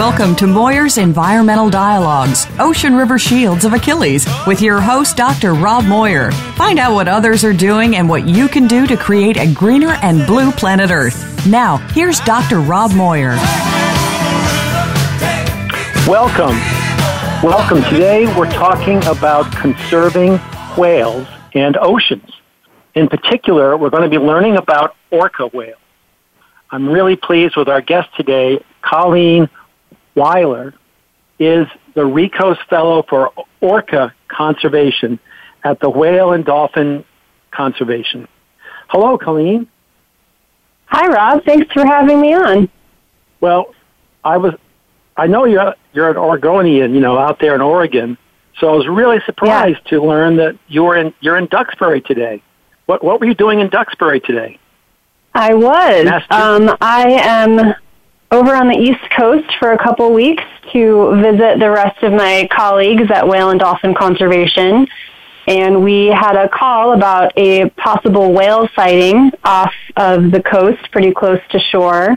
Welcome to Moir's Environmental Dialogues, Ocean River Shields of Achilles, with your host, Dr. Rob Moir. Find out what others are doing and what you can do to create a greener and blue planet Earth. Now, here's Dr. Rob Moir. Welcome. Welcome. Today we're talking about conserving whales and oceans. In particular, we're going to be learning about orca whales. I'm really pleased with our guest today, Colleen Weiler is the Rekos Fellow for Orca Conservation at the Whale and Dolphin Conservation. Hello, Colleen. Hi, Rob. Thanks for having me on. Well, I was, I know you're you're an Oregonian, you know, out there in Oregon. So I was really surprised yeah. to learn that you were in you're in Duxbury today. What what were you doing in Duxbury today? I was. Um, I am over on the East Coast for a couple weeks to visit the rest of my colleagues at Whale and Dolphin Conservation. And we had a call about a possible whale sighting off of the coast, pretty close to shore.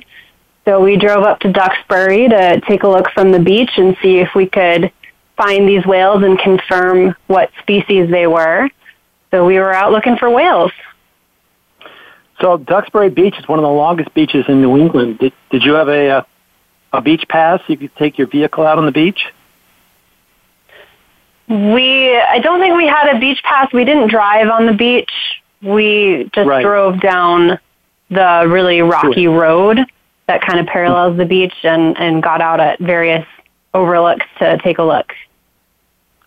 So we drove up to Duxbury to take a look from the beach and see if we could find these whales and confirm what species they were. So we were out looking for whales. So Duxbury Beach is one of the longest beaches in New England. Did, did you have a, a, a beach pass? You could take your vehicle out on the beach. We, I don't think we had a beach pass. We didn't drive on the beach. We just right. drove down the really rocky sure. road that kind of parallels the beach and, and got out at various overlooks to take a look.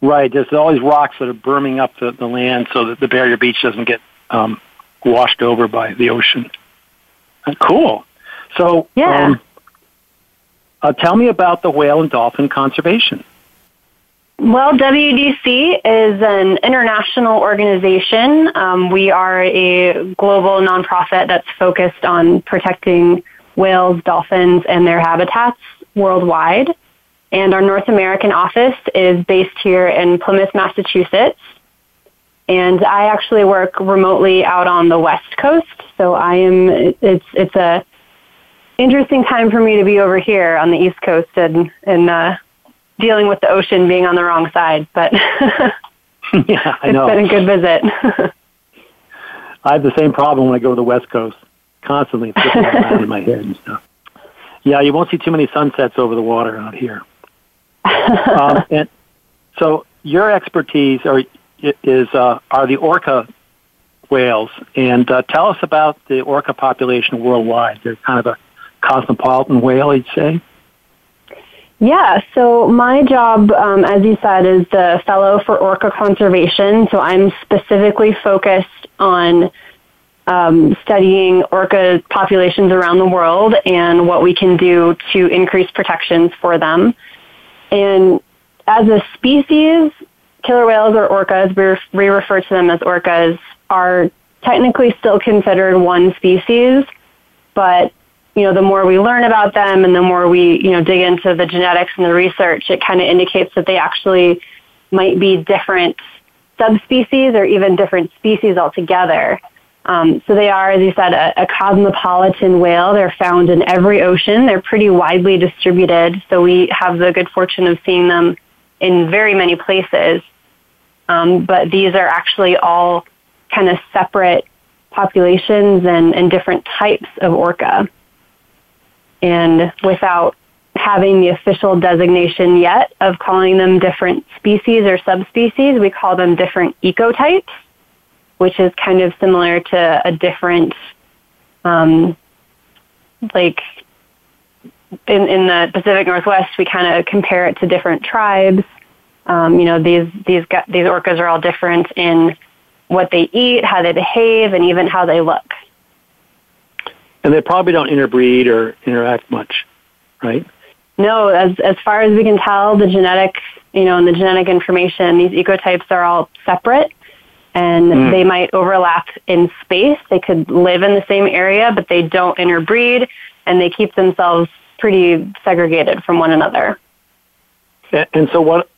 Right. There's all these rocks that are berming up the, the land so that the barrier beach doesn't get um, washed over by the ocean. Cool. So, yeah. Um, uh, tell me about the whale and dolphin conservation. Well, WDC is an international organization. Um, we are a global nonprofit that's focused on protecting whales, dolphins, and their habitats worldwide. And our North American office is based here in Plymouth, Massachusetts and I actually work remotely out on the West Coast. So I am. It's it's a interesting time for me to be over here on the East Coast and and uh, dealing with the ocean being on the wrong side. But yeah, I know. It's been a good visit. I have the same problem when I go to the West Coast. Constantly flipping around in my head and stuff. Yeah, you won't see too many sunsets over the water out here. um, and so your expertise, or is uh, are the orca whales, and uh, tell us about the orca population worldwide. They're kind of a cosmopolitan whale, I'd say. Yeah, so my job, um, as you said, is the fellow for orca conservation. So I'm specifically focused on um, studying orca populations around the world and what we can do to increase protections for them. And as a species, killer whales or orcas, we, we refer to them as orcas, are technically still considered one species, but you know, the more we learn about them and the more we, you know, dig into the genetics and the research, it kind of indicates that they actually might be different subspecies or even different species altogether. Um, so they are, as you said, a, a, cosmopolitan whale. They're found in every ocean. They're pretty widely distributed. So we have the good fortune of seeing them in very many places. Um, but these are actually all kind of separate populations and, and different types of orca. And without having the official designation yet of calling them different species or subspecies, we call them different ecotypes, which is kind of similar to a different Um, like in, in the Pacific Northwest, we kind of compare it to different tribes. Um, you know, these these these orcas are all different in what they eat, how they behave, and even how they look. And they probably don't interbreed or interact much, right? No, as as far as we can tell, the genetic, you know, and the genetic information, these ecotypes are all separate, and mm. they might overlap in space. They could live in the same area, but they don't interbreed, and they keep themselves pretty segregated from one another. And so, what,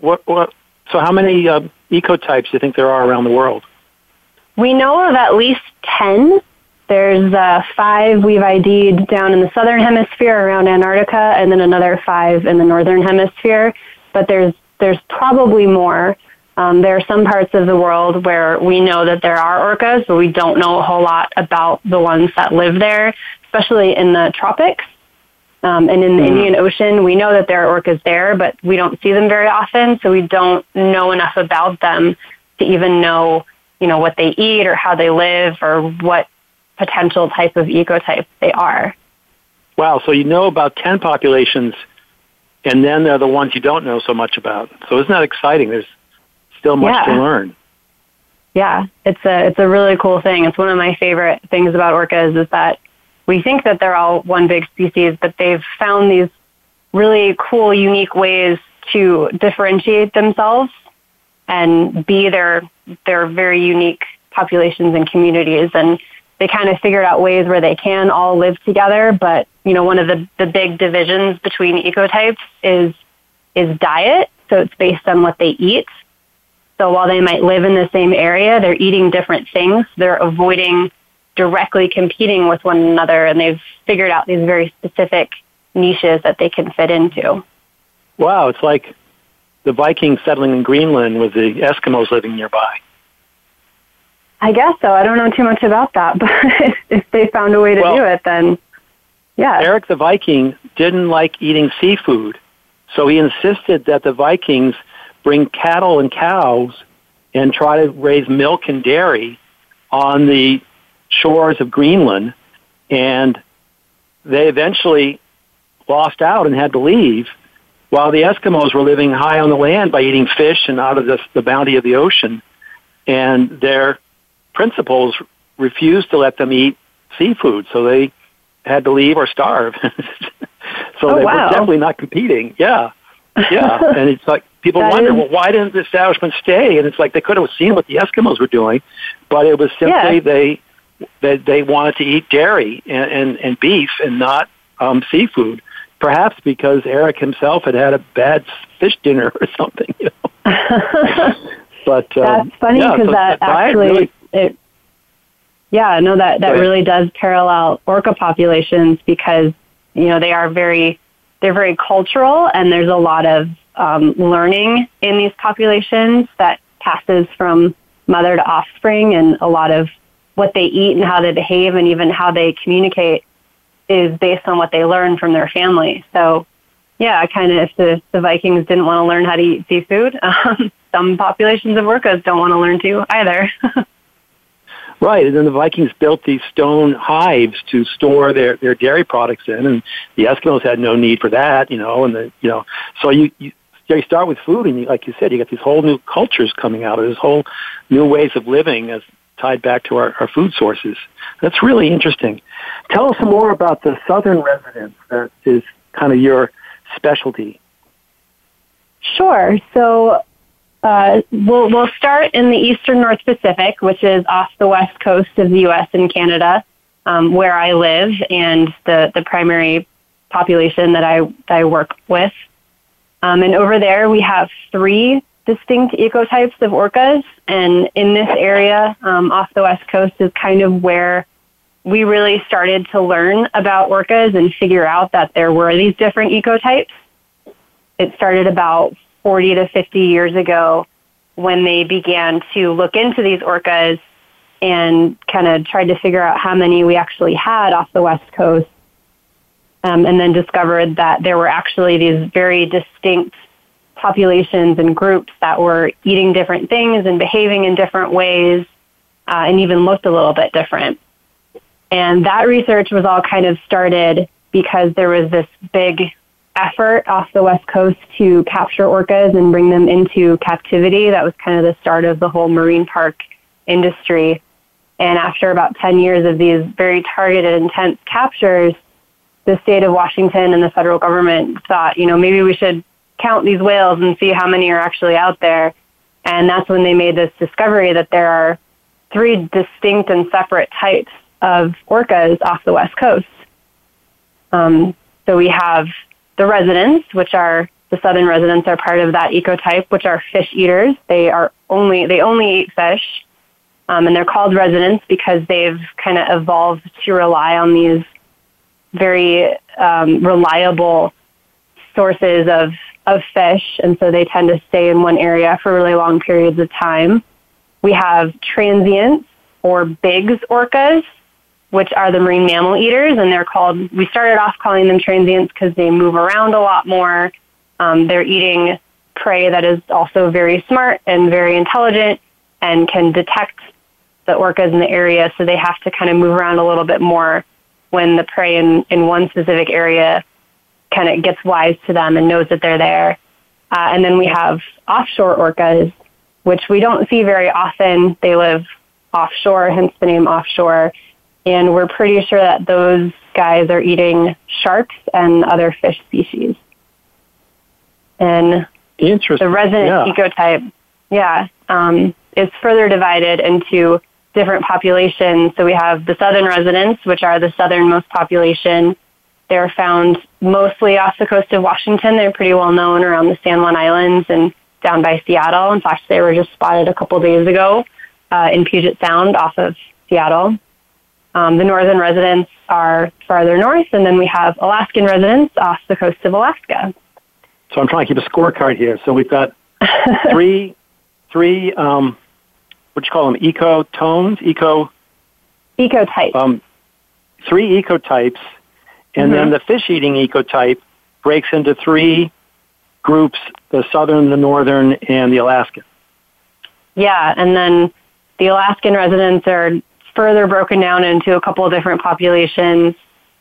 what, what? So, how many uh, ecotypes do you think there are around the world? We know of at least ten. There's uh, five we've ID'd down in the southern hemisphere around Antarctica, and then another five in the northern hemisphere. But there's there's probably more. Um, there are some parts of the world where we know that there are orcas, but we don't know a whole lot about the ones that live there, especially in the tropics. Um, and in the mm-hmm. Indian Ocean, we know that there are orcas there, but we don't see them very often, so we don't know enough about them to even know, you know, what they eat or how they live or what potential type of ecotype they are. Wow, so you know about 10 populations, and then there are the ones you don't know so much about. So isn't that exciting? There's still much yeah. to learn. Yeah, it's a it's a really cool thing. It's one of my favorite things about orcas is that we think that they're all one big species, but they've found these really cool, unique ways to differentiate themselves and be their their very unique populations and communities. And they kind of figured out ways where they can all live together. But you know one of the, the big divisions between ecotypes is is diet. So it's based on what they eat. So while they might live in the same area they're eating different things. They're avoiding directly competing with one another, and they've figured out these very specific niches that they can fit into. Wow, it's like the Vikings settling in Greenland with the Eskimos living nearby. I guess so. I don't know too much about that, but if they found a way to well, do it, then yeah. Eric the Viking didn't like eating seafood, so he insisted that the Vikings bring cattle and cows and try to raise milk and dairy on the shores of Greenland, and they eventually lost out and had to leave, while the Eskimos were living high on the land by eating fish and out of the, the bounty of the ocean, and their principals refused to let them eat seafood, so they had to leave or starve. so oh, they wow. were definitely not competing. Yeah, yeah, and it's like people wonder, is... well, why didn't the establishment stay? And it's like they could have seen what the Eskimos were doing, but it was simply yeah. they that they wanted to eat dairy and, and, and beef and not um, seafood. Perhaps because Eric himself had had a bad fish dinner or something. You know? but um, that's funny because yeah, so that actually really, it. Yeah, no, that that really does parallel orca populations because you know they are very they're very cultural and there's a lot of um, learning in these populations that passes from mother to offspring and a lot of what they eat and how they behave and even how they communicate is based on what they learn from their family. So, yeah, kind of if the, the Vikings didn't want to learn how to eat seafood, um, some populations of orcas don't want to learn to either. right, and then the Vikings built these stone hives to store their, their dairy products in, and the Eskimos had no need for that, you know, and the, you know, so you, you you start with food, and you, like you said, you got these whole new cultures coming out of this whole new ways of living as tied back to our, our food sources. That's really interesting. Tell us more about the southern residents that is kind of your specialty. Sure. So uh, we'll, we'll start in the eastern North Pacific, which is off the west coast of the U.S. and Canada, um, where I live and the, the primary population that I, that I work with. Um, and over there, we have three distinct ecotypes of orcas. And in this area um, off the west coast is kind of where we really started to learn about orcas and figure out that there were these different ecotypes. It started about 40 to 50 years ago when they began to look into these orcas and kind of tried to figure out how many we actually had off the west coast. Um, and then discovered that there were actually these very distinct populations and groups that were eating different things and behaving in different ways uh, and even looked a little bit different. And that research was all kind of started because there was this big effort off the West Coast to capture orcas and bring them into captivity. That was kind of the start of the whole marine park industry. And after about 10 years of these very targeted, intense captures, the state of Washington and the federal government thought, you know, maybe we should count these whales and see how many are actually out there. And that's when they made this discovery that there are three distinct and separate types of orcas off the West Coast. Um, so we have the residents, which are the southern residents are part of that ecotype, which are fish eaters. They are only they only eat fish, um, and they're called residents because they've kind of evolved to rely on these very um, reliable sources of of fish, and so they tend to stay in one area for really long periods of time. We have transients or Bigg's orcas, which are the marine mammal eaters, and they're called. We started off calling them transients because they move around a lot more. Um, they're eating prey that is also very smart and very intelligent and can detect the orcas in the area, so they have to kind of move around a little bit more when the prey in, in one specific area kind of gets wise to them and knows that they're there. Uh, and then we have offshore orcas, which we don't see very often. They live offshore, hence the name offshore. And we're pretty sure that those guys are eating sharks and other fish species. And Interesting. the resident yeah. ecotype, yeah, um, is further divided into different populations. So we have the southern residents, which are the southernmost population. They're found mostly off the coast of Washington. They're pretty well known around the San Juan Islands and down by Seattle. In fact, they were just spotted a couple days ago uh, in Puget Sound off of Seattle. Um, the northern residents are farther north, and then we have Alaskan residents off the coast of Alaska. So I'm trying to keep a scorecard here. So we've got three, three, um, what do you call them? Eco tones, eco, Ecotype. um, three ecotypes, and then the fish-eating ecotype breaks into three groups: the southern, the northern, and the Alaskan. Yeah, and then the Alaskan residents are further broken down into a couple of different populations.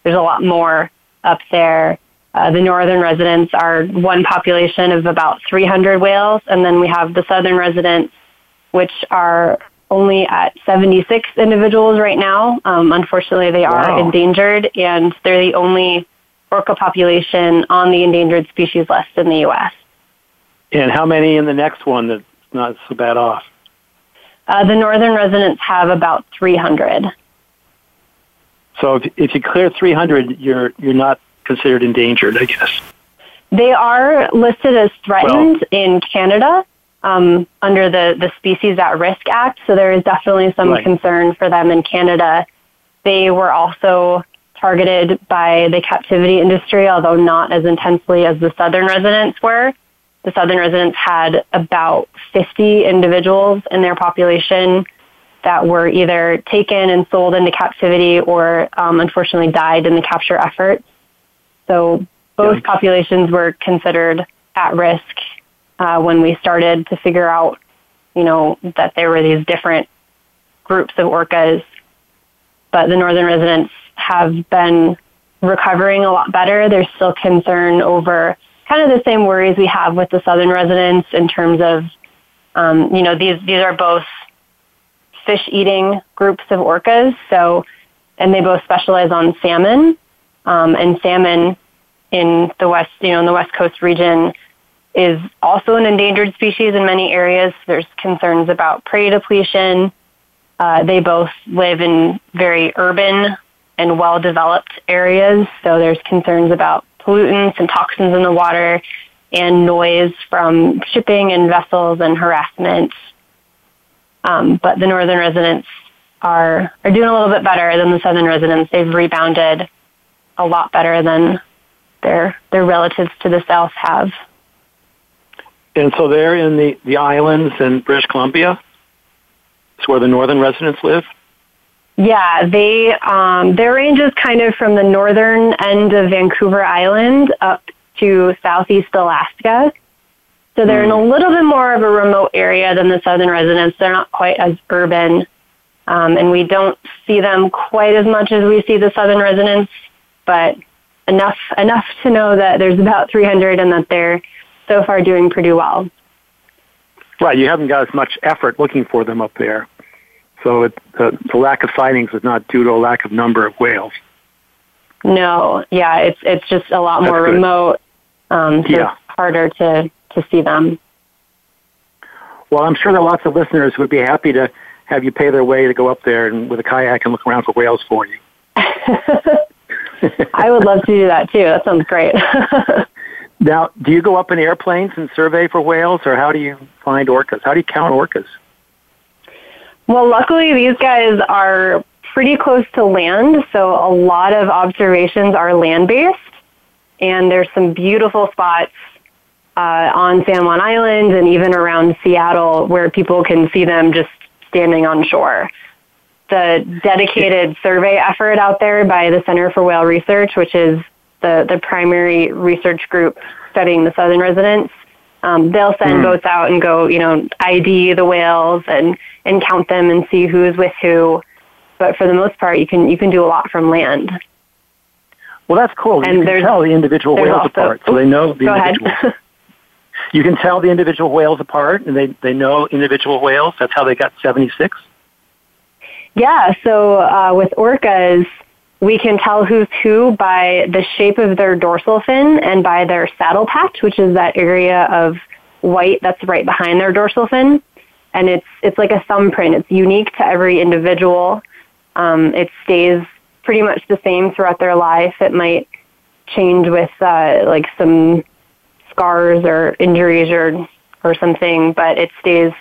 There's a lot more up there. Uh, the northern residents are one population of about 300 whales, and then we have the southern residents, which are only at 76 individuals right now. Um, unfortunately, they are Wow. endangered, and they're the only orca population on the endangered species list in the U.S. And how many in the next one that's not so bad off? Uh, the northern residents have about 300. So if, if you clear 300, you're you're not considered endangered, I guess. They are listed as threatened in Canada um, under the, the Species at Risk Act, so there is definitely some Right. concern for them in Canada. They were also targeted by the captivity industry, although not as intensely as the southern residents were. The southern residents had about 50 individuals in their population that were either taken and sold into captivity or um, unfortunately died in the capture efforts. So both populations were considered at risk uh, when we started to figure out, you know, that there were these different groups of orcas. But the northern residents have been recovering a lot better. There's still concern over kind of the same worries we have with the southern residents in terms of, um, you know, these these are both fish eating groups of orcas. So, and they both specialize on salmon. Um, and salmon in the west, you know, in the west coast region is also an endangered species in many areas. There's concerns about prey depletion. Uh, they both live in very urban and well-developed areas, so there's concerns about pollutants and toxins in the water and noise from shipping and vessels and harassment. Um, but the northern residents are are doing a little bit better than the southern residents. They've rebounded a lot better than their their relatives to the south have. And so they're in the, the islands in British Columbia. It's where the northern residents live. Yeah, they um, their range is kind of from the northern end of Vancouver Island up to southeast Alaska. So they're in a little bit more of a remote area than the southern residents. They're not quite as urban. Um, and we don't see them quite as much as we see the southern residents, but enough enough to know that there's about 300 and that they're so far doing pretty well. Right, you haven't got as much effort looking for them up there. So it, the, the lack of sightings is not due to a lack of number of whales. No, yeah, it's it's just a lot more remote. Um, so yeah. it's harder to to see them. Well, I'm sure there are lots of listeners who would be happy to have you pay their way to go up there and with a kayak and look around for whales for you. I would love to do that too. That sounds great. now, do you go up in airplanes and survey for whales, or how do you find orcas? How do you count orcas? Well, luckily, these guys are pretty close to land, so a lot of observations are land based, and there's some beautiful spots uh, on San Juan Island and even around Seattle where people can see them just standing on shore. The dedicated survey effort out there by the Center for Whale Research, which is the, the primary research group studying the southern residents, um, they'll send mm. boats out and go, you know, ID the whales and, and count them and see who's with who. But for the most part, you can you can do a lot from land. Well, that's cool. And you can tell the individual whales also, apart, so they know the go individual. Ahead. you can tell the individual whales apart, and they they know individual whales. That's how they got seventy six. Yeah. So uh, with orcas, we can tell who's who by the shape of their dorsal fin and by their saddle patch, which is that area of white that's right behind their dorsal fin. And it's it's like a thumbprint. It's unique to every individual. Um, it stays pretty much the same throughout their life. It might change with uh, like some scars or injuries or or something, but it stays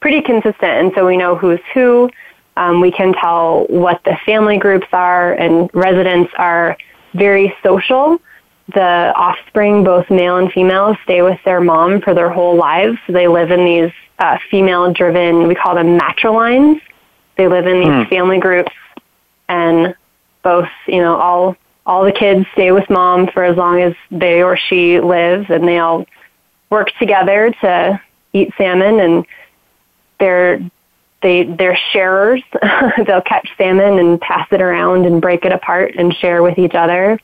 pretty consistent. And so we know who's who. Um, we can tell what the family groups are, and residents are very social. The offspring, both male and female, stay with their mom for their whole lives. So they live in these uh, female-driven, we call them matrilines. They live in these mm. family groups, and both, you know, all all the kids stay with mom for as long as they or she lives, and they all work together to eat salmon, and they're they they're sharers. They'll catch salmon and pass it around and break it apart and share with each other.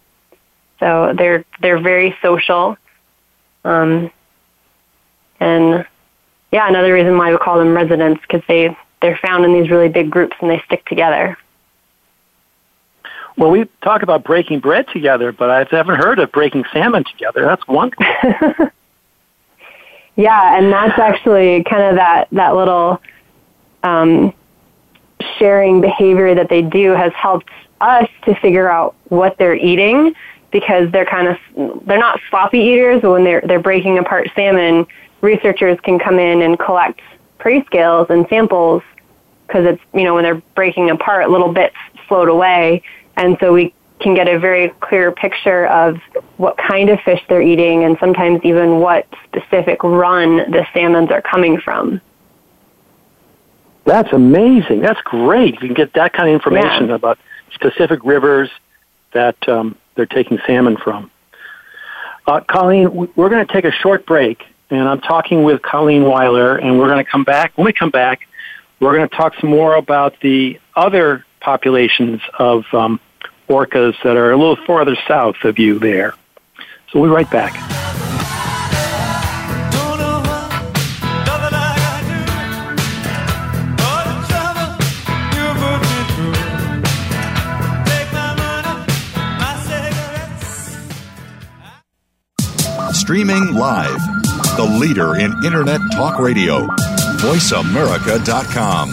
So they're they're very social. Um, and yeah, another reason why we call them residents because they they're found in these really big groups and they stick together. Well, we talk about breaking bread together, but I haven't heard of breaking salmon together. That's wonderful. yeah, and that's actually kind of that that little um, sharing behavior that they do has helped us to figure out what they're eating because they're kind of they're not sloppy eaters but when they're they're breaking apart salmon researchers can come in and collect prey scales and samples because it's you know when they're breaking apart little bits float away. And so we can get a very clear picture of what kind of fish they're eating and sometimes even what specific run the salmons are coming from that's amazing. That's great. You can get that kind of information yeah. about specific rivers that um, they're taking salmon from. Uh, Colleen, we're going to take a short break, and I'm talking with Colleen Weiler, and we're going to come back. When we come back, we're going to talk some more about the other populations of um, orcas that are a little farther south of you there. So we'll be right back. Streaming live. The leader in Internet talk radio. VoiceAmerica.com.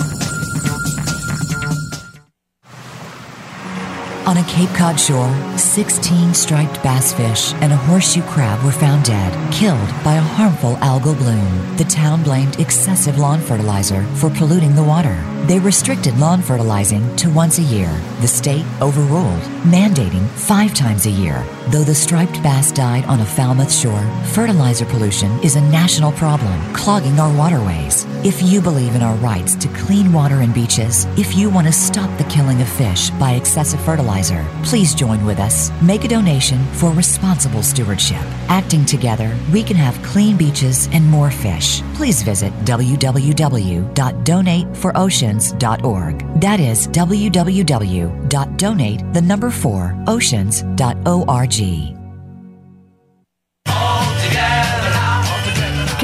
On a Cape Cod shore, 16 striped bass fish and a horseshoe crab were found dead, killed by a harmful algal bloom. The town blamed excessive lawn fertilizer for polluting the water. They restricted lawn fertilizing to once a year. The state overruled, mandating five times a year. Though the striped bass died on a Falmouth shore, fertilizer pollution is a national problem, clogging our waterways. If you believe in our rights to clean water and beaches, if you want to stop the killing of fish by excessive fertilizer, please join with us. Make a donation for responsible stewardship. Acting together, we can have clean beaches and more fish. Please visit www.donateforoceans.org. That is www.donate the number 4 oceans.org energy.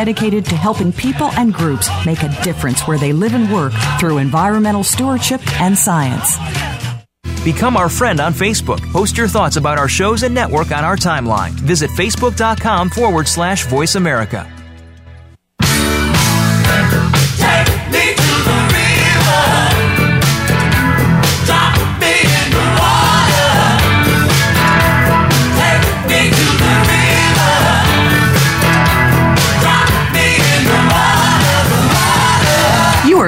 dedicated to helping people and groups make a difference where they live and work through environmental stewardship and science. Become our friend on Facebook. Post your thoughts about our shows and network on our timeline. Visit facebook.com forward slash voice America.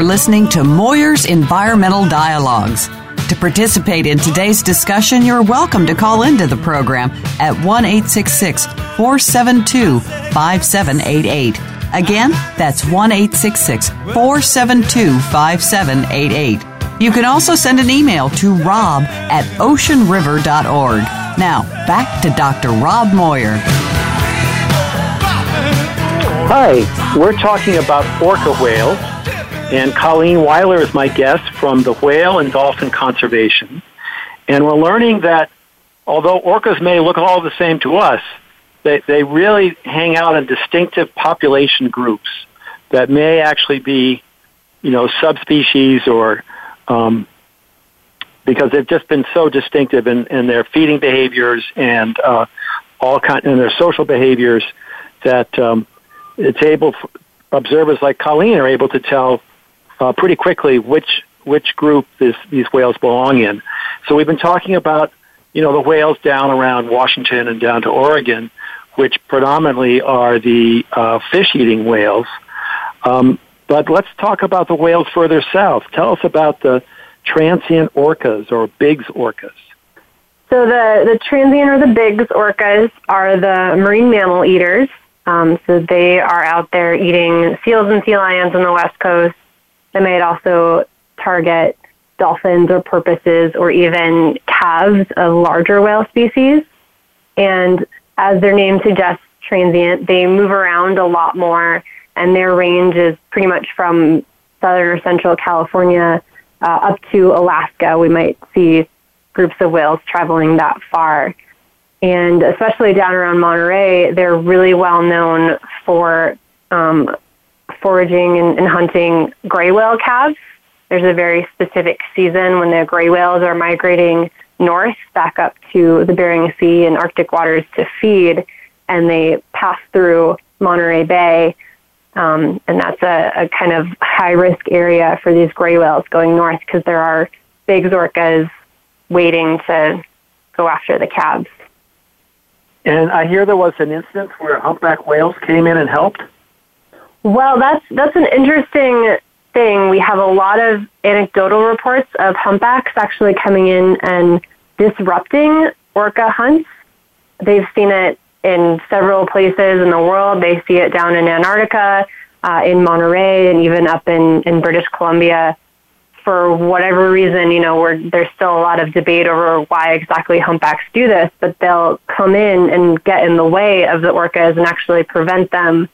Are listening to Moir's Environmental Dialogues. To participate in today's discussion, you're welcome to call into the program at 1 472 5788. Again, that's 1 472 5788. You can also send an email to rob at oceanriver.org. Now, back to Dr. Rob Moir. Hi, we're talking about orca whales, and Colleen Weiler is my guest from the Whale and Dolphin Conservation. And we're learning that although orcas may look all the same to us, they, they really hang out in distinctive population groups that may actually be, you know, subspecies or um, because they've just been so distinctive in, in their feeding behaviors and uh, all kind and their social behaviors that um, it's able observers like Colleen are able to tell uh, pretty quickly which which group this, these whales belong in. So we've been talking about you know the whales down around Washington and down to Oregon, which predominantly are the uh, fish-eating whales. Um, but let's talk about the whales further south. Tell us about the transient orcas or Bigg's orcas. So the, the transient or the Bigg's orcas are the marine mammal eaters. Um, so they are out there eating seals and sea lions on the west coast. They might also target dolphins or porpoises or even calves of larger whale species. And as their name suggests, transient, they move around a lot more, and their range is pretty much from southern or central California uh, up to Alaska. We might see groups of whales traveling that far. And especially down around Monterey, they're really well known for um, foraging and, and hunting gray whale calves. There's a very specific season when the gray whales are migrating north back up to the Bering Sea and Arctic waters to feed, and they pass through Monterey Bay. Um, and that's a, a kind of high risk area for these gray whales going north because there are big orcas waiting to go after the calves. And I hear there was an instance where humpback whales came in and helped. Well, that's that's an interesting thing. We have a lot of anecdotal reports of humpbacks actually coming in and disrupting orca hunts. They've seen it in several places in the world. They see it down in Antarctica, uh, in Monterey, and even up in, in British Columbia. for whatever reason, you know, where there's still a lot of debate over why exactly humpbacks do this, but they'll come in and get in the way of the orcas and actually prevent them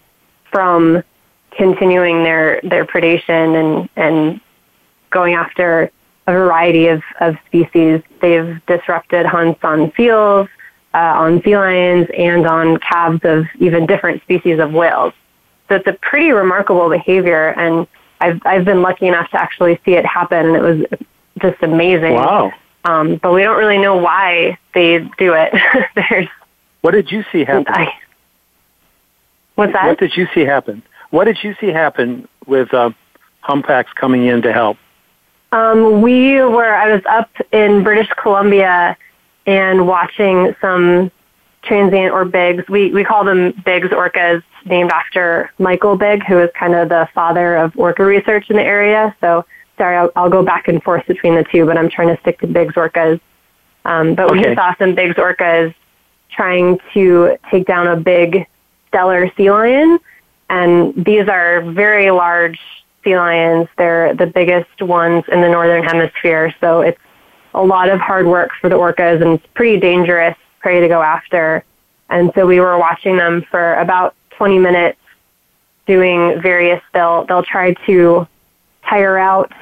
from continuing their, their predation and, and going after a variety of, of species. They've disrupted hunts on seals, uh, on sea lions, and on calves of even different species of whales. So it's a pretty remarkable behavior, and I've I've been lucky enough to actually see it happen, and it was just amazing. Wow! Um, but we don't really know why they do it. There's what did you see happen? I, what's that? What did you see happen? What did you see happen with uh, humpbacks coming in to help? Um, we were. I was up in British Columbia and watching some transient or Bigg's. We we call them Bigg's orcas, named after Michael Bigg, who is kind of the father of orca research in the area. So sorry, I'll, I'll go back and forth between the two, but I'm trying to stick to Bigg's orcas. Um, but okay. we saw some Bigg's orcas trying to take down a big Steller sea lion, and these are very large sea lions. They're the biggest ones in the northern hemisphere, so it's a lot of hard work for the orcas and it's pretty dangerous prey to go after. And so we were watching them for about 20 minutes doing various, they'll, they'll try to tire out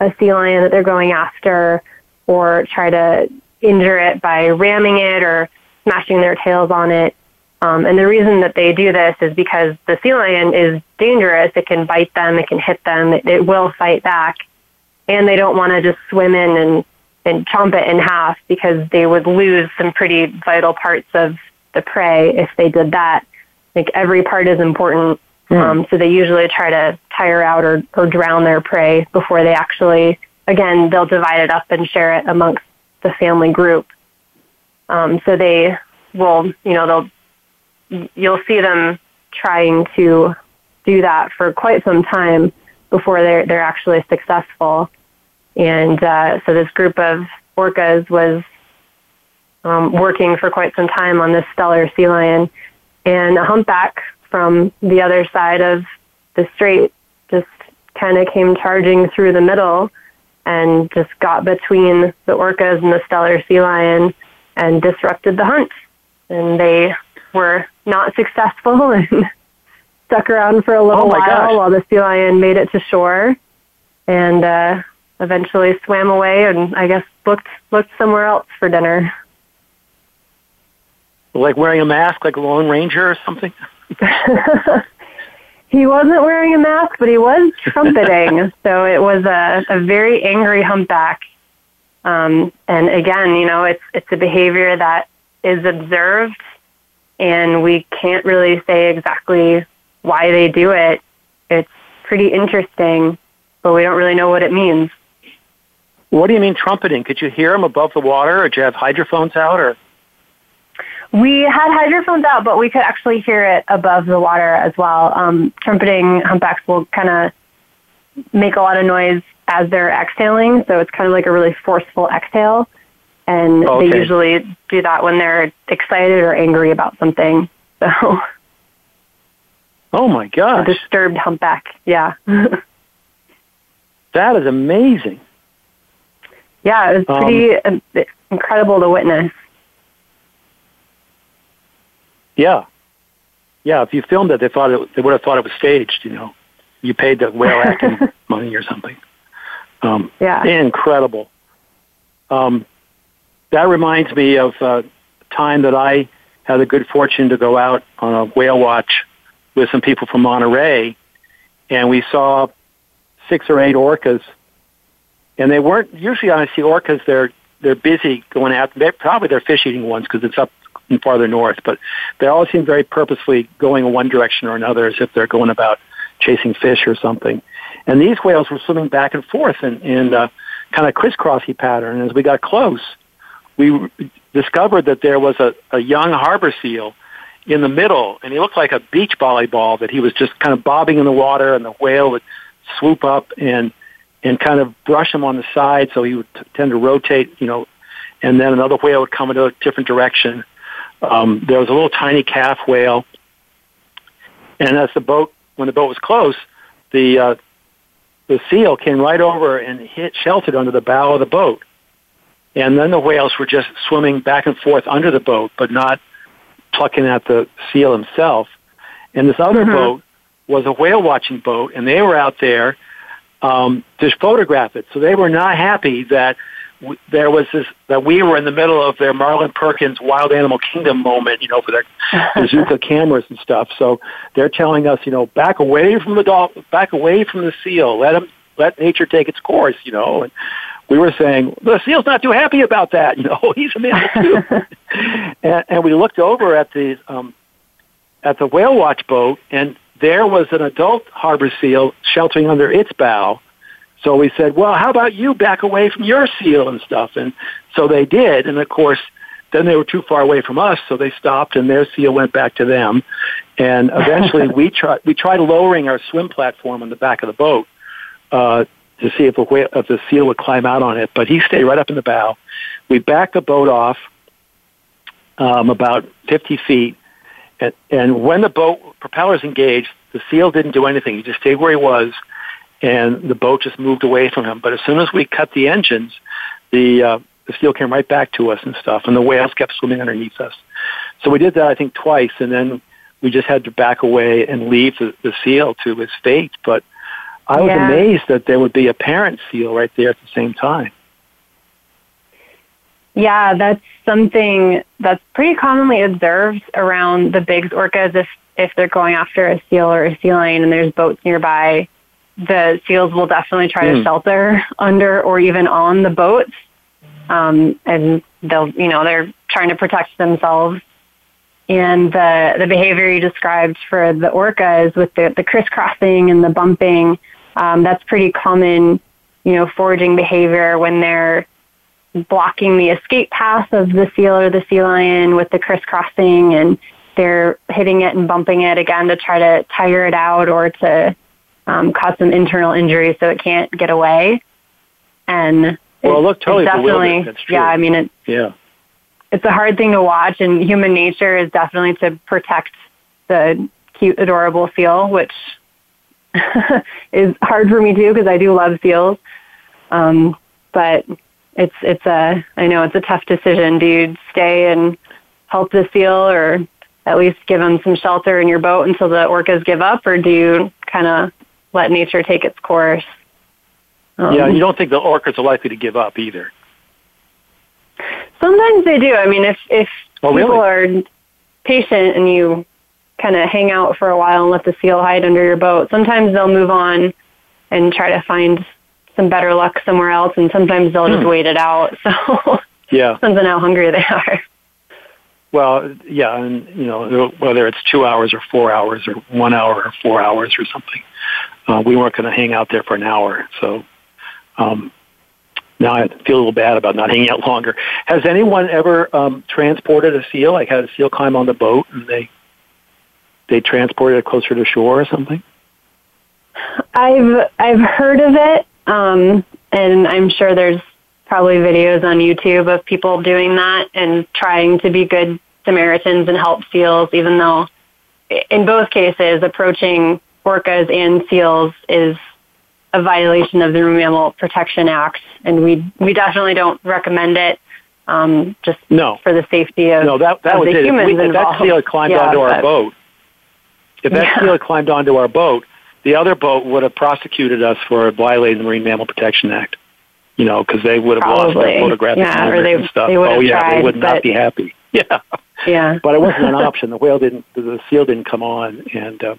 a sea lion that they're going after or try to injure it by ramming it or smashing their tails on it. Um, and the reason that they do this is because the sea lion is dangerous. It can bite them, it can hit them, it, it will fight back. And they don't want to just swim in and and chomp it in half because they would lose some pretty vital parts of the prey if they did that. Like every part is important. Mm. Um, so they usually try to tire out or, or drown their prey before they actually, again, they'll divide it up and share it amongst the family group. Um, so they will, you know, they'll, you'll see them trying to do that for quite some time before they're, they're actually successful. And uh, so this group of orcas was um, working for quite some time on this Steller sea lion, and a humpback from the other side of the strait just kind of came charging through the middle and just got between the orcas and the Steller sea lion and disrupted the hunt. And they were not successful and stuck around for a little oh while gosh. while the sea lion made it to shore. And uh, eventually swam away and I guess looked looked somewhere else for dinner. Like wearing a mask, like a Lone Ranger or something. he wasn't wearing a mask, but he was trumpeting. so it was a, a very angry humpback. Um, and again, you know, it's it's a behavior that is observed, and we can't really say exactly why they do it. It's pretty interesting, but we don't really know what it means. What do you mean trumpeting? Could you hear them above the water, or did you have hydrophones out, or? We had hydrophones out, but we could actually hear it above the water as well. Um, trumpeting humpbacks will kind of make a lot of noise as they're exhaling, so it's kind of like a really forceful exhale. And okay. they usually do that when they're excited or angry about something. So. Oh my gosh! A disturbed humpback, yeah. that is amazing yeah, it was pretty um, incredible to witness. Yeah, yeah. If you filmed it, they thought it, they would have thought it was staged. You know, you paid the whale acting money or something. Um, yeah, incredible. Um, that reminds me of a time that I had the good fortune to go out on a whale watch with some people from Monterey, and we saw six or eight orcas and they weren't usually I see orcas. They're they're busy going out. They probably they're fish eating ones because it's up in farther north, but they all seem very purposefully going in one direction or another, as if they're going about chasing fish or something. And these whales were swimming back and forth in, in uh, kind of crisscrossy pattern. As we got close, we discovered that there was a, a young harbor seal in the middle, and he looked like a beach volleyball that he was just kind of bobbing in the water, and the whale would swoop up and and kind of brush him on the side so he would t- tend to rotate, you know, and then another whale would come in a different direction. Um, there was a little tiny calf whale, and as the boat, when the boat was close, the uh, the seal came right over and hit sheltered under the bow of the boat. And then the whales were just swimming back and forth under the boat, but not plucking at the seal himself. And this other Mhm. boat was a whale watching boat, and they were out there um, to photograph it. So they were not happy that w- there was this that we were in the middle of their Marlin Perkins Wild Animal Kingdom moment, you know, for their bazooka cameras and stuff. So they're telling us, you know, back away from the dolphin, back away from the seal. Let them, let nature take its course, you know. And we were saying the seal's not too happy about that, you know. He's a man too. and, and we looked over at the um, at the whale watch boat, and there was an adult harbor seal sheltering under its bow. So we said, well, how about you back away from your seal and stuff? And so they did. And of course, then they were too far away from us, so they stopped and their seal went back to them. And eventually we tried, we tried lowering our swim platform on the back of the boat, uh, to see if the whale, if the seal would climb out on it, but he stayed right up in the bow. We backed the boat off, um, about 50 feet and, and when the boat propellers engaged, the seal didn't do anything. He just stayed where he was, and the boat just moved away from him. But as soon as we cut the engines, the uh, the seal came right back to us and stuff, and the whales kept swimming underneath us. So we did that, I think, twice, and then we just had to back away and leave the, the seal to his fate. But I was Yeah. amazed that there would be a parent seal right there at the same time. Yeah, that's something that's pretty commonly observed around the big orcas if if they're going after a seal or a sea lion and there's boats nearby, the seals will definitely try to Hmm. shelter under or even on the boats. Um, and they'll, you know, they're trying to protect themselves. And the, the behavior you described for the orcas with the, the crisscrossing and the bumping, um, that's pretty common, you know, foraging behavior when they're blocking the escape path of the seal or the sea lion with the crisscrossing and they're hitting it and bumping it again to try to tire it out or to um, cause some internal injury so it can't get away. And Well, it looked totally definitely, That's true. yeah, I mean, it, Yeah. it's a hard thing to watch and human nature is definitely to protect the cute, adorable seal, which is hard for me too because I do love seals. Um, but it's it's a I know it's a tough decision. Do you stay and help the seal, or at least give them some shelter in your boat until the orcas give up, or do you kind of let nature take its course? Um, Yeah, you don't think the orcas are likely to give up either. Sometimes they do. I mean, if if Oh, people really? are patient and you kind of hang out for a while and let the seal hide under your boat, sometimes they'll move on and try to find some better luck somewhere else, and sometimes they'll just Hmm. wait it out. So Yeah. depends on how hungry they are. Well, yeah, and you know whether it's two hours or four hours or one hour or four hours or something, uh, we weren't going to hang out there for an hour. So um, now I feel a little bad about not hanging out longer. Has anyone ever um, transported a seal? Like had a seal climb on the boat and they they transported it closer to shore or something? I've I've heard of it, um, and I'm sure there's probably videos on YouTube of people doing that and trying to be good Samaritans and help seals, even though in both cases approaching orcas and seals is a violation of the Mammal Protection Act, and we we definitely don't recommend it. Um, just No. for the safety of, No, that that was the it. If, humans we, if that seal climbed Yeah, onto our boat, if that Yeah. seal had climbed onto our boat, the other boat would have prosecuted us for violating the Marine Mammal Protection Act. You know, because they would have lost our Probably. photographic Yeah, or they- and stuff. they would oh yeah, they would not but- be happy. Yeah, Yeah. but it wasn't an option. The whale didn't. The, the seal didn't come on, and uh,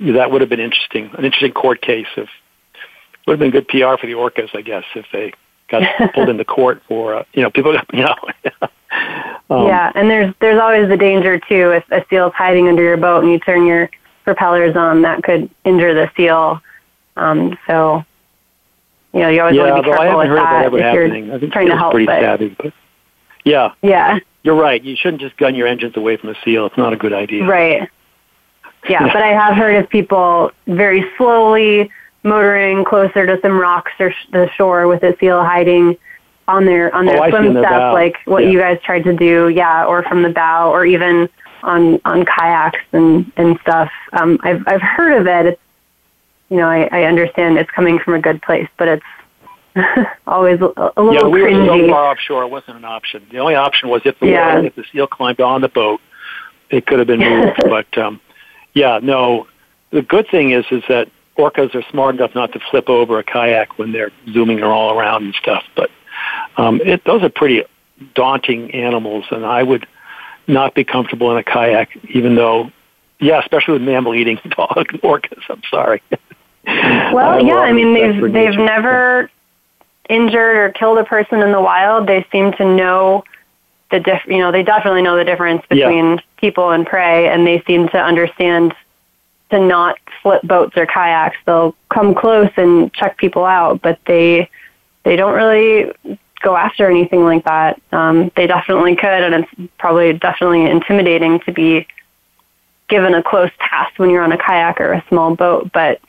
that would have been interesting. An interesting court case. If would have been good PR for the orcas, I guess, if they got pulled into court for uh, you know people. You know. Um, yeah, and there's there's always the danger too if a seal's hiding under your boat and you turn your propellers on, that could injure the seal. Um, so, you know, you always yeah, want to be I careful haven't with heard that that ever if happening. you're I think trying to help pretty it. savvy, but yeah, Yeah, you're right. You shouldn't just gun your engines away from a seal. It's not a good idea. right. Yeah, Yeah. but I have heard of people very slowly motoring closer to some rocks or sh- the shore with a seal hiding on their on their Oh, swim in their like what Yeah. you guys tried to do. Yeah, or from the bow, or even on on kayaks and and stuff. Um, I've I've heard of it. It's you know, I, I understand it's coming from a good place, but it's always a, a little yeah, we cringy. were so far offshore, it wasn't an option. The only option was if the Yeah. if the seal climbed on the boat, it could have been moved. but um, yeah, no. The good thing is is that orcas are smart enough not to flip over a kayak when they're zooming all around and stuff. But um, it, those are pretty daunting animals, and I would not be comfortable in a kayak, even though, yeah, especially with mammal-eating dog orcas. I'm sorry. Well, I yeah, I mean they've they've nature. never injured or killed a person in the wild. They seem to know the diff. You know, they definitely know the difference Yeah. between people and prey, and they seem to understand to not flip boats or kayaks. They'll come close and check people out, but they they don't really go after anything like that. Um, they definitely could, and it's probably definitely intimidating to be given a close task when you're on a kayak or a small boat. But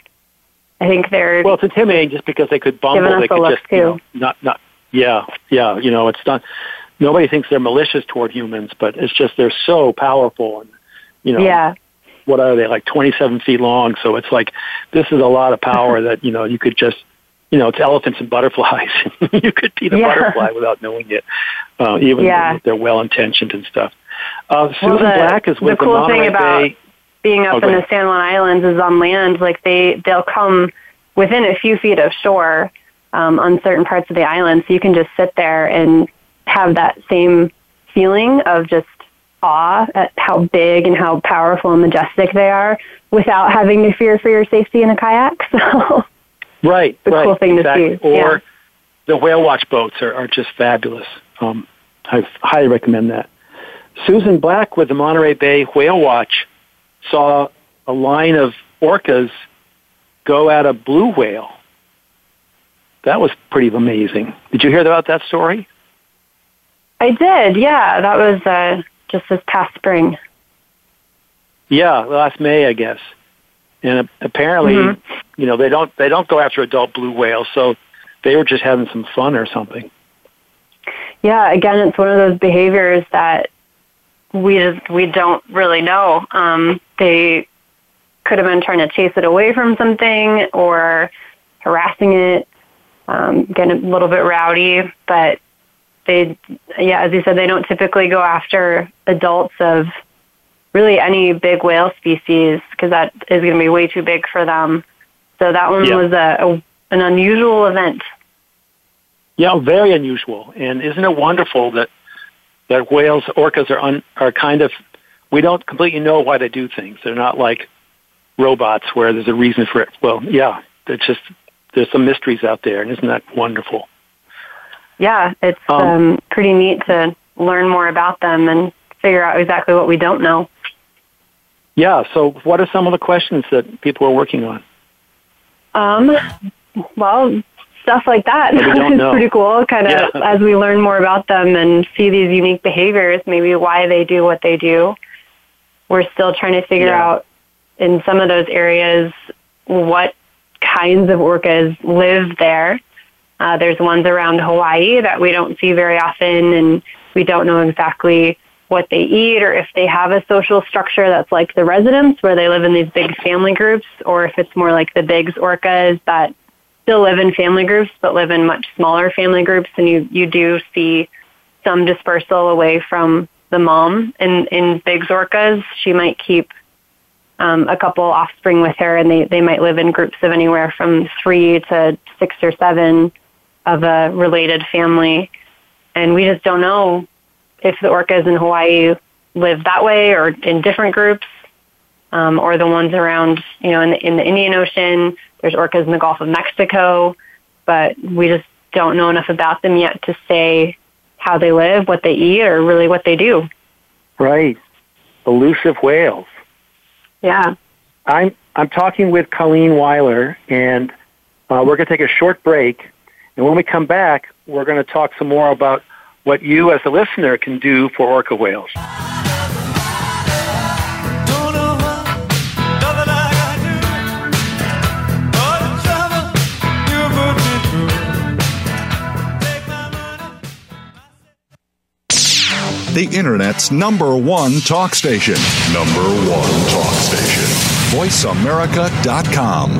I think they're Well, it's intimidating just because they could bumble. They could just, you know, not, not, yeah, yeah. You know, it's not. Nobody thinks they're malicious toward humans, but it's just they're so powerful, and you know, yeah, what are they like 27 feet long? So it's like this is a lot of power that you know you could just, you know, it's elephants and butterflies. you could be the Yeah. butterfly without knowing it, uh, even Yeah. if they're well intentioned and stuff. Uh, Susan Well, the- Black is the with the, cool thing Monterey about- Bay. being up Oh, in the. San Juan Islands is on land. Like they they'll come within a few feet of shore um, on certain parts of the island, so you can just sit there and have that same feeling of just awe at how big and how powerful and majestic they are without having to fear for your safety in a kayak. So Right, the right, cool thing to exactly. see, Or yeah. the whale watch boats are, are just fabulous. Um, I highly recommend that. Susan Black with the Monterey Bay Whale Watch saw a line of orcas go at a blue whale. That was pretty amazing. Did you hear about that story? I did, yeah. That was uh, just this past spring. Yeah, last May, I guess. And apparently, Mhm. you know, they don't they don't go after adult blue whales, so they were just having some fun or something. Yeah, again, it's one of those behaviors that we just we don't really know. Um, they could have been trying to chase it away from something or harassing it, um, getting a little bit rowdy. But they, yeah, as you said, they don't typically go after adults of really any big whale species because that is going to be way too big for them. So that one Yeah. was a, a an unusual event. Yeah, very unusual. And isn't it wonderful that that whales, orcas are un, are kind of we don't completely know why they do things. They're not like robots where there's a reason for it. Well, yeah, it's just there's some mysteries out there, and isn't that wonderful? yeah, it's Um, um, pretty neat to learn more about them and figure out exactly what we don't know. Yeah. So, what are some of the questions that people are working on? Um, well, stuff like that is pretty cool. Kind of Yeah. as we learn more about them and see these unique behaviors, maybe why they do what they do. We're still trying to figure Yeah. out in some of those areas what kinds of orcas live there. Uh, there's ones around Hawaii that we don't see very often, and we don't know exactly what they eat or if they have a social structure that's like the residents where they live in these big family groups or if it's more like the Bigg's orcas that still live in family groups but live in much smaller family groups and you, you do see some dispersal away from the mom in, in Bigg's orcas. She might keep um, a couple offspring with her and they, they might live in groups of anywhere from three to six or seven of a related family. And we just don't know if the orcas in Hawaii live that way or in different groups, um, or the ones around, you know, in the, in the Indian Ocean. There's orcas in the Gulf of Mexico, but we just don't know enough about them yet to say how they live, what they eat, or really what they do. Right. Elusive whales. Yeah. I'm I'm talking with Colleen Weiler, and uh, we're going to take a short break. And when we come back, we're going to talk some more about what you, as a listener, can do for orca whales. The Internet's number one talk station. Number one talk station. VoiceAmerica.com.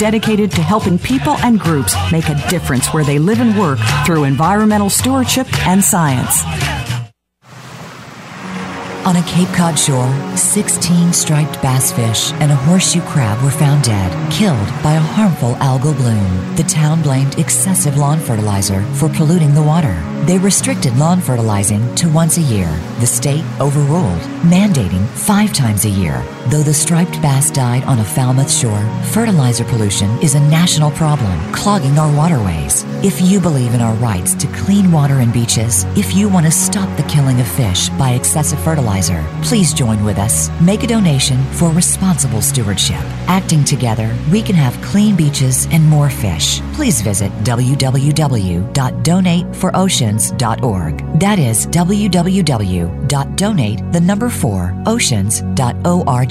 dedicated to helping people and groups make a difference where they live and work through environmental stewardship and science. On a Cape Cod shore, 16 striped bass fish and a horseshoe crab were found dead, killed by a harmful algal bloom. The town blamed excessive lawn fertilizer for polluting the water. They restricted lawn fertilizing to once a year. The state overruled, mandating five times a year. Though the striped bass died on a Falmouth shore, fertilizer pollution is a national problem, clogging our waterways. If you believe in our rights to clean water and beaches, if you want to stop the killing of fish by excessive fertilizer, please join with us. Make a donation for responsible stewardship. Acting together, we can have clean beaches and more fish. Please visit www.donateforoceans.org. That is www.donate the number 4 oceans.org.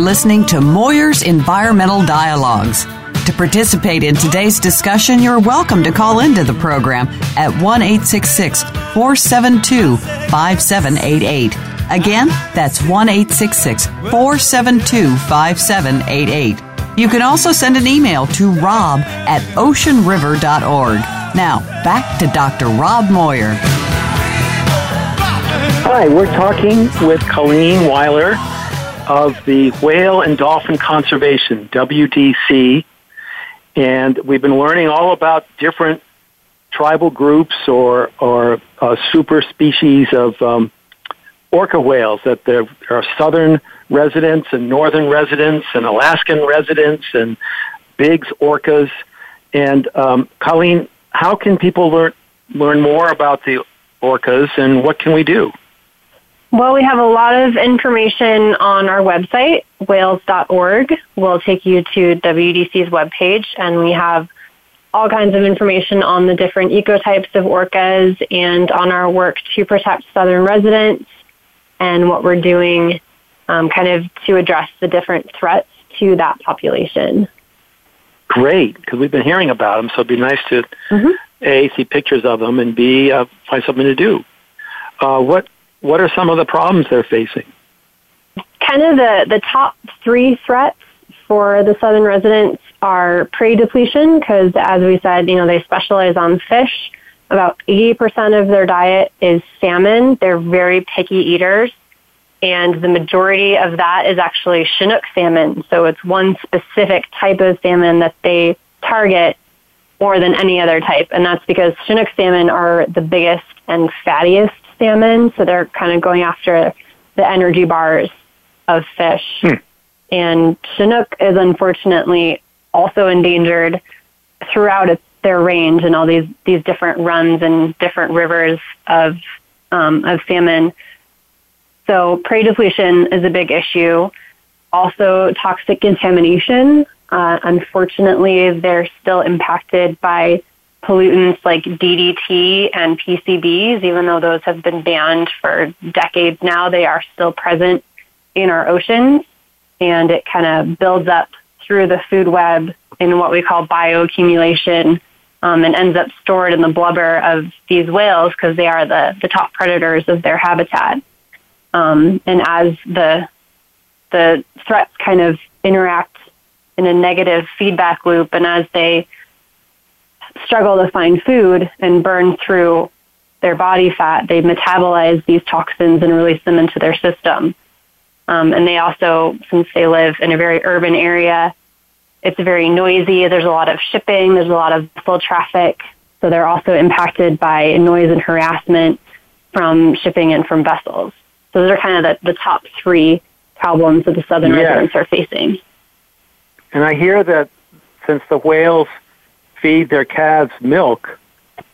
Listening to Moir's Environmental Dialogues. To participate in today's discussion, you're welcome to call into the program at 1 472 5788. Again, that's 1 472 5788. You can also send an email to rob at oceanriver.org. Now, back to Dr. Rob Moyer. Hi, we're talking with Colleen Weiler of the Whale and Dolphin Conservation, WDC, and we've been learning all about different tribal groups or, or uh, super species of um, orca whales, that there are southern residents and northern residents and Alaskan residents and Bigg's orcas. And um, Colleen, how can people learn, learn more about the orcas and what can we do? Well, we have a lot of information on our website, whales.org. We'll take you to WDC's webpage, and we have all kinds of information on the different ecotypes of orcas and on our work to protect southern residents and what we're doing um, kind of to address the different threats to that population. Great, because we've been hearing about them, so it'd be nice to Mhm. a see pictures of them and b uh, find something to do. Uh, what what are some of the problems they're facing? kind of the, the top three threats for the southern residents are prey depletion because as we said you know they specialize on fish. About 80% of their diet is salmon. They're very picky eaters. And the majority of that is actually chinook salmon. So it's one specific type of salmon that they target more than any other type. And that's because chinook salmon are the biggest and fattiest salmon so they're kind of going after the energy bars of fish. And Chinook is unfortunately also endangered throughout its, their range and all these, these different runs and different rivers of, um, of salmon. So prey depletion is a big issue. Also toxic contamination. Uh, unfortunately, they're still impacted by pollutants like DDT and PCBs, even though those have been banned for decades now, they are still present in our oceans and it kind of builds up through the food web in what we call bioaccumulation um, and ends up stored in the blubber of these whales because they are the, the top predators of their habitat. Um, and as the the threats kind of interact in a negative feedback loop, and as they struggle to find food and burn through their body fat, they metabolize these toxins and release them into their system. Um, and they also, since they live in a very urban area, it's very noisy. There's a lot of shipping. There's a lot of vessel traffic. So they're also impacted by noise and harassment from shipping and from vessels. So those are kind of the, the top three problems that the southern Yes. residents are facing. And I hear that since the whales feed their calves milk,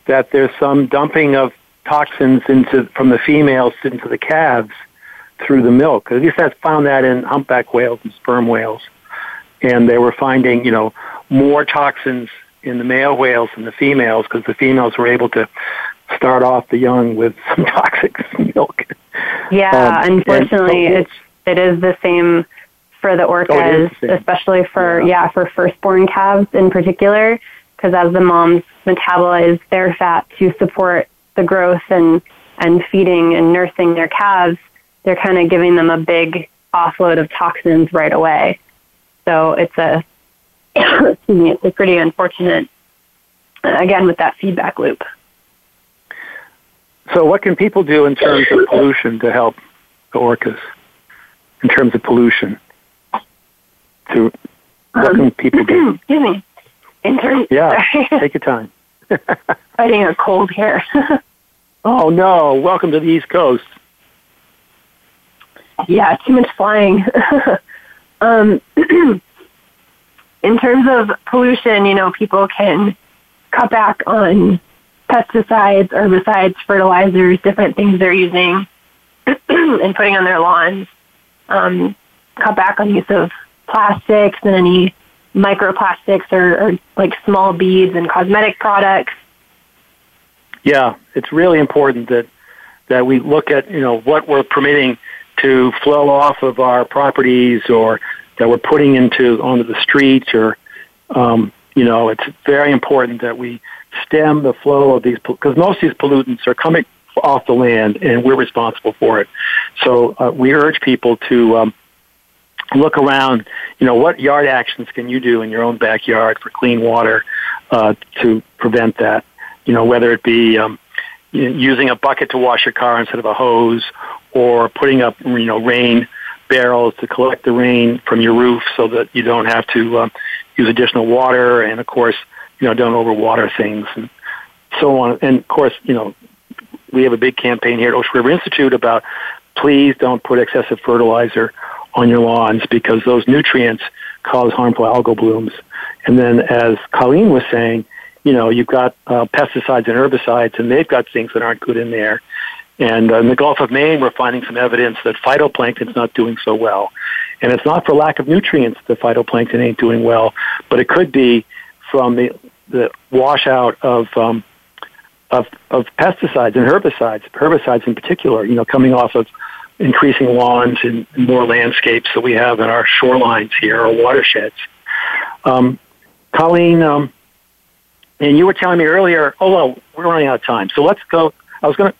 that there's some dumping of toxins into from the females into the calves through the milk. At least I found that in humpback whales and sperm whales, and they were finding you know more toxins in the male whales than the females because the females were able to start off the young with some toxic milk. Yeah, Um, and unfortunately, it's it is the same for the Oh, orcas, the especially for yeah. for firstborn calves in particular, because as the moms metabolize their fat to support the growth and and feeding and nursing their calves, they're kind of giving them a big offload of toxins right away. So it's a excuse me, it's a pretty unfortunate uh, again with that feedback loop. So, what can people do in terms of pollution to help the orcas? In terms of pollution, to what can um, people do? Excuse me. In terms, Yeah, take your time. fighting a cold here. Oh no! Welcome to the East Coast. Yeah, too much flying. um, in terms of pollution, you know, people can cut back on pesticides, herbicides, fertilizers, different things they're using and putting on their lawns. Um, cut back on use of plastics and any microplastics or, or like small beads and cosmetic products. Yeah, it's really important that that we look at you know what we're permitting to flow off of our properties or that we're putting into onto the streets or um, you know it's very important that we stem the flow of these because most of these pollutants are coming off the land and we're responsible for it. So uh, we urge people to um, look around. You know what yard actions can you do in your own backyard for clean water uh, to prevent that. You know whether it be um, using a bucket to wash your car instead of a hose, or putting up you know rain barrels to collect the rain from your roof so that you don't have to um, use additional water, and of course you know don't overwater things and so on. And of course you know we have a big campaign here at Ocean River Institute about please don't put excessive fertilizer on your lawns because those nutrients cause harmful algal blooms. And then, as Colleen was saying, you know, you've got uh, pesticides and herbicides, and they've got things that aren't good in there. And uh, in the Gulf of Maine, we're finding some evidence that phytoplankton's not doing so well. And it's not for lack of nutrients that phytoplankton ain't doing well, but it could be from the, the washout of, um, of, of pesticides and herbicides, herbicides in particular, you know, coming off of increasing lawns and more landscapes that we have in our shorelines here, our watersheds. Um, Colleen, um, and you were telling me earlier, oh, well, we're running out of time. So let's go. I was going to,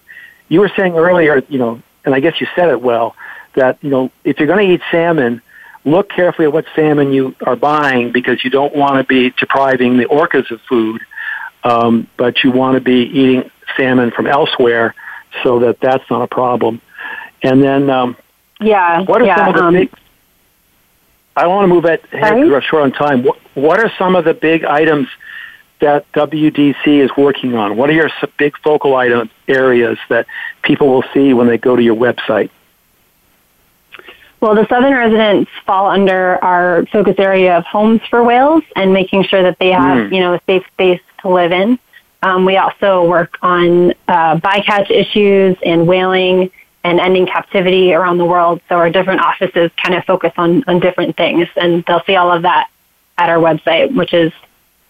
you were saying earlier, you know, and I guess you said it well, that, you know, if you're going to eat salmon, look carefully at what salmon you are buying because you don't want to be depriving the orcas of food, um, but you want to be eating salmon from elsewhere so that that's not a problem. And then, um, Yeah. what are yeah, some of the um, big? I want to move at, we're short on time. What, what are some of the big items that WDC is working on? What are your big focal item areas that people will see when they go to your website? Well, the southern residents fall under our focus area of homes for whales and making sure that they have, Mm. you know, a safe space to live in. Um, we also work on uh, bycatch issues and whaling and ending captivity around the world. So our different offices kind of focus on, on different things, and they'll see all of that at our website, which is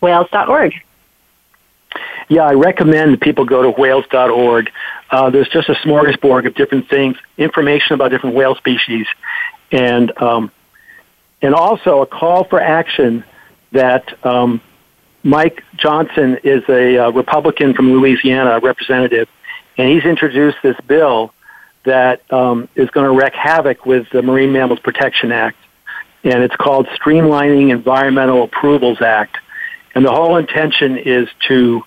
whales.org. Yeah, I recommend people go to whales.org. Uh, there's just a smorgasbord of different things, information about different whale species, and um, and also a call for action that um, Mike Johnson is a uh, Republican from Louisiana, representative, and he's introduced this bill that um, is going to wreak havoc with the Marine Mammals Protection Act, and it's called Streamlining Environmental Approvals Act, and the whole intention is to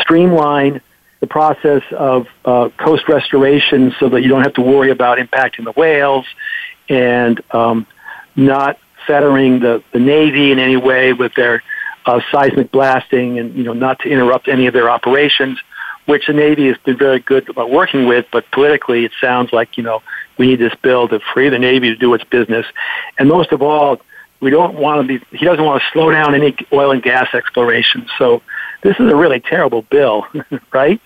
streamline the process of uh, coast restoration so that you don't have to worry about impacting the whales and um, not fettering the, the Navy in any way with their uh, seismic blasting and, you know, not to interrupt any of their operations, which the Navy has been very good about working with, but politically it sounds like, you know, we need this bill to free the Navy to do its business. And most of all, we don't want to be, he doesn't want to slow down any oil and gas exploration. So this is a really terrible bill, right?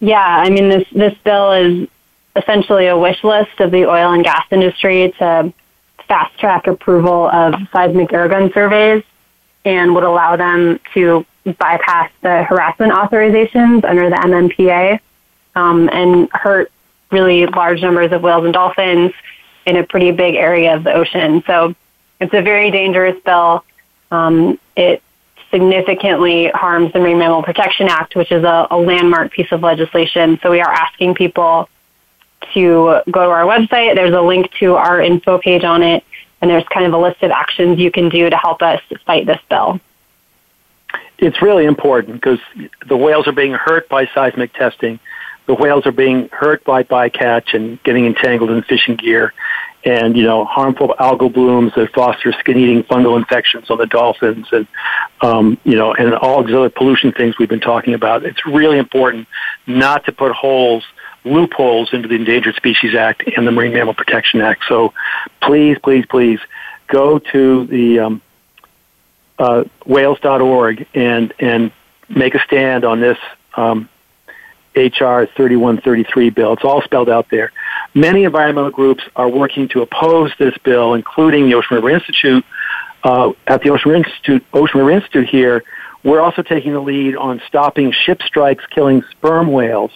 Yeah, I mean this this bill is essentially a wish list of the oil and gas industry to fast track approval of seismic airgun surveys and would allow them to bypass the harassment authorizations under the MMPA um, and hurt really large numbers of whales and dolphins in a pretty big area of the ocean. So it's a very dangerous bill. Um, it significantly harms the Marine Mammal Protection Act, which is a, a landmark piece of legislation. So we are asking people to go to our website. There's a link to our info page on it, and there's kind of a list of actions you can do to help us fight this bill. It's really important because the whales are being hurt by seismic testing. The whales are being hurt by bycatch and getting entangled in fishing gear and, you know, harmful algal blooms that foster skin-eating fungal infections on the dolphins and, um, you know, and all these other pollution things we've been talking about. It's really important not to put holes loopholes into the Endangered Species Act and the Marine Mammal Protection Act. So please, please, please go to the um, uh, whales.org and, and make a stand on this um, HR 3133 bill. It's all spelled out there. Many environmental groups are working to oppose this bill, including the Ocean River Institute. Uh, at the Ocean River Institute, Ocean River Institute here, we're also taking the lead on stopping ship strikes killing sperm whales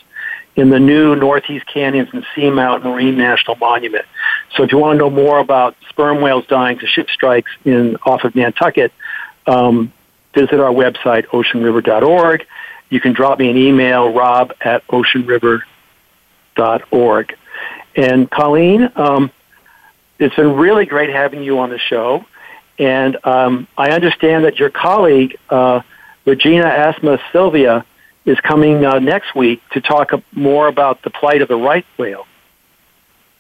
in the new Northeast Canyons and Seamount Marine National Monument. So if you want to know more about sperm whales dying to ship strikes in off of Nantucket, um, visit our website, oceanriver.org. You can drop me an email, rob at oceanriver.org. And Colleen, um, it's been really great having you on the show. And um, I understand that your colleague, uh, Regina Asma Sylvia, is coming uh, next week to talk more about the plight of the right whale.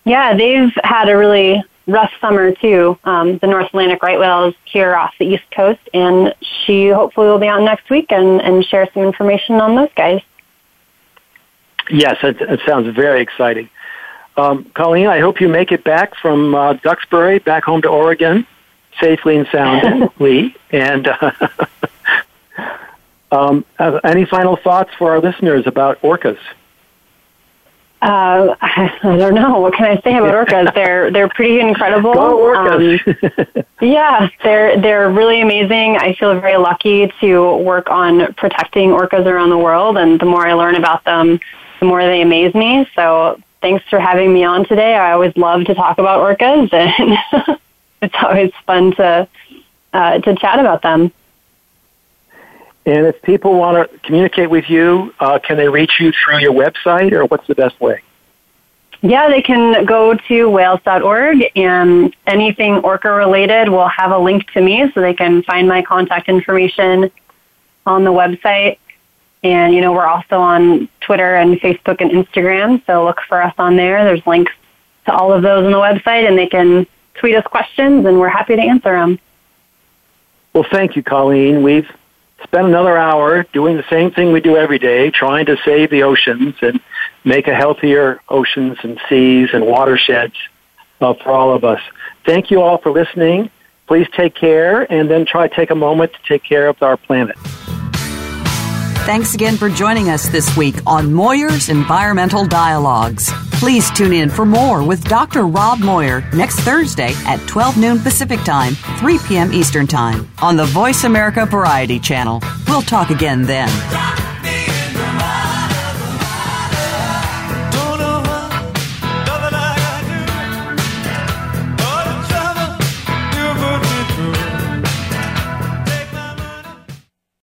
Yeah, they've had a really rough summer too. Um, the North Atlantic right whales here off the East Coast, and she hopefully will be on next week and, and share some information on those guys. Yes, it, it sounds very exciting. Um, Colleen, I hope you make it back from uh, Duxbury back home to Oregon safely and soundly. and uh, um, uh, any final thoughts for our listeners about orcas? Uh, I don't know. What can I say about orcas? they're they're pretty incredible. Go orcas! Um, yeah, they're they're really amazing. I feel very lucky to work on protecting orcas around the world, and the more I learn about them, the more they amaze me. So thanks for having me on today. I always love to talk about orcas, and it's always fun to uh, to chat about them. And if people want to communicate with you, uh, can they reach you through your website, or what's the best way? Yeah, they can go to whales.org and anything orca related will have a link to me so they can find my contact information on the website. And, you know, we're also on Twitter and Facebook and Instagram, so look for us on there. There's links to all of those on the website and they can tweet us questions and we're happy to answer them. Well, thank you, Colleen. We've spent another hour doing the same thing we do every day, trying to save the oceans and make a healthier oceans and seas and watersheds uh, for all of us. Thank you all for listening. Please take care and then try to take a moment to take care of our planet. Thanks again for joining us this week on Moir's Environmental Dialogues. Please tune in for more with Dr. Rob Moyer next Thursday at 12 noon Pacific Time, 3 p.m. Eastern Time on the Voice America Variety Channel. We'll talk again then.